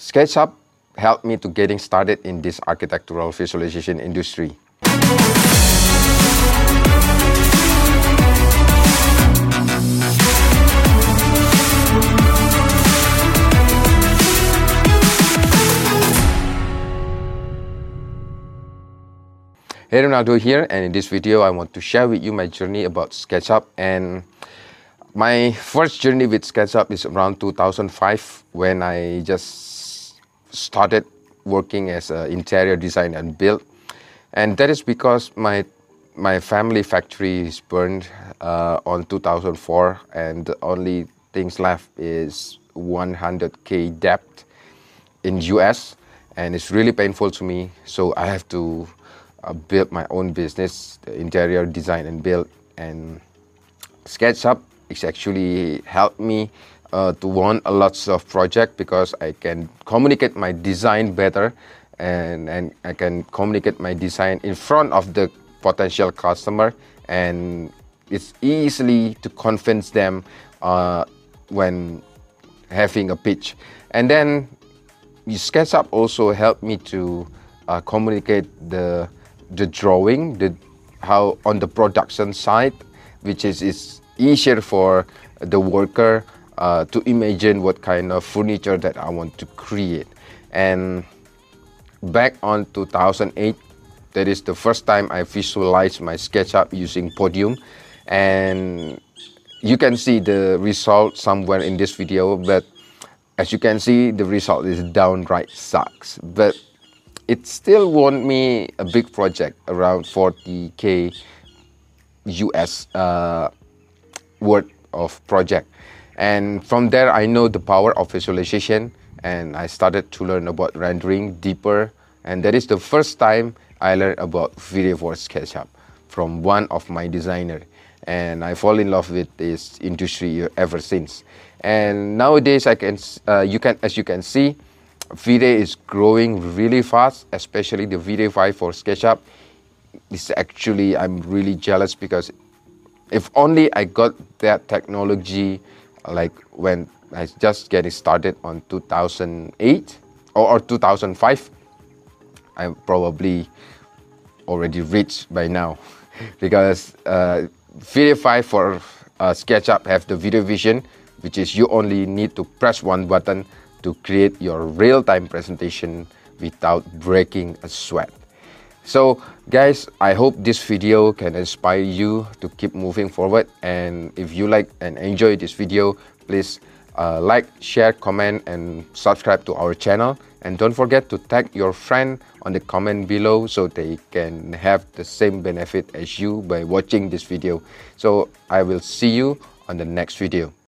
SketchUp helped me to getting started in this architectural visualization industry. Hey Ronaldo here and in this video I want to share with you my journey about SketchUp and my first journey with SketchUp is around 2005 when I just started working as an interior design and build and that is because my my family factory is burned uh, on 2004 and the only things left is 100k debt in US and it's really painful to me so I have to uh, build my own business, interior design and build. And SketchUp is actually helped me uh, to want a lots of project because I can communicate my design better and, and I can communicate my design in front of the potential customer and it's easily to convince them uh, when having a pitch. And then SketchUp also helped me to uh, communicate the the drawing, the how on the production side, which is is easier for the worker uh, to imagine what kind of furniture that I want to create. And back on 2008, that is the first time I visualized my SketchUp using Podium, and you can see the result somewhere in this video, but as you can see, the result is downright sucks. But it still won me a big project around 40k US uh, worth of project. And from there, I know the power of visualization and I started to learn about rendering deeper. And that is the first time I learned about V-Ray for SketchUp from one of my designer. And I fall in love with this industry ever since. And nowadays, I can, uh, you can, as you can see, V-Ray is growing really fast, especially the V-Ray 5 for SketchUp. It's actually, I'm really jealous because if only I got that technology like when I just getting started on 2008 or, or 2005, I'm probably already rich by now because uh, V-Ray 5 for uh, SketchUp have the V-Ray Vision, which is you only need to press one button to create your real-time presentation without breaking a sweat. So guys, I hope this video can inspire you to keep moving forward and if you like and enjoy this video, please uh, like, share, comment and subscribe to our channel and don't forget to tag your friend on the comment below so they can have the same benefit as you by watching this video. So I will see you on the next video.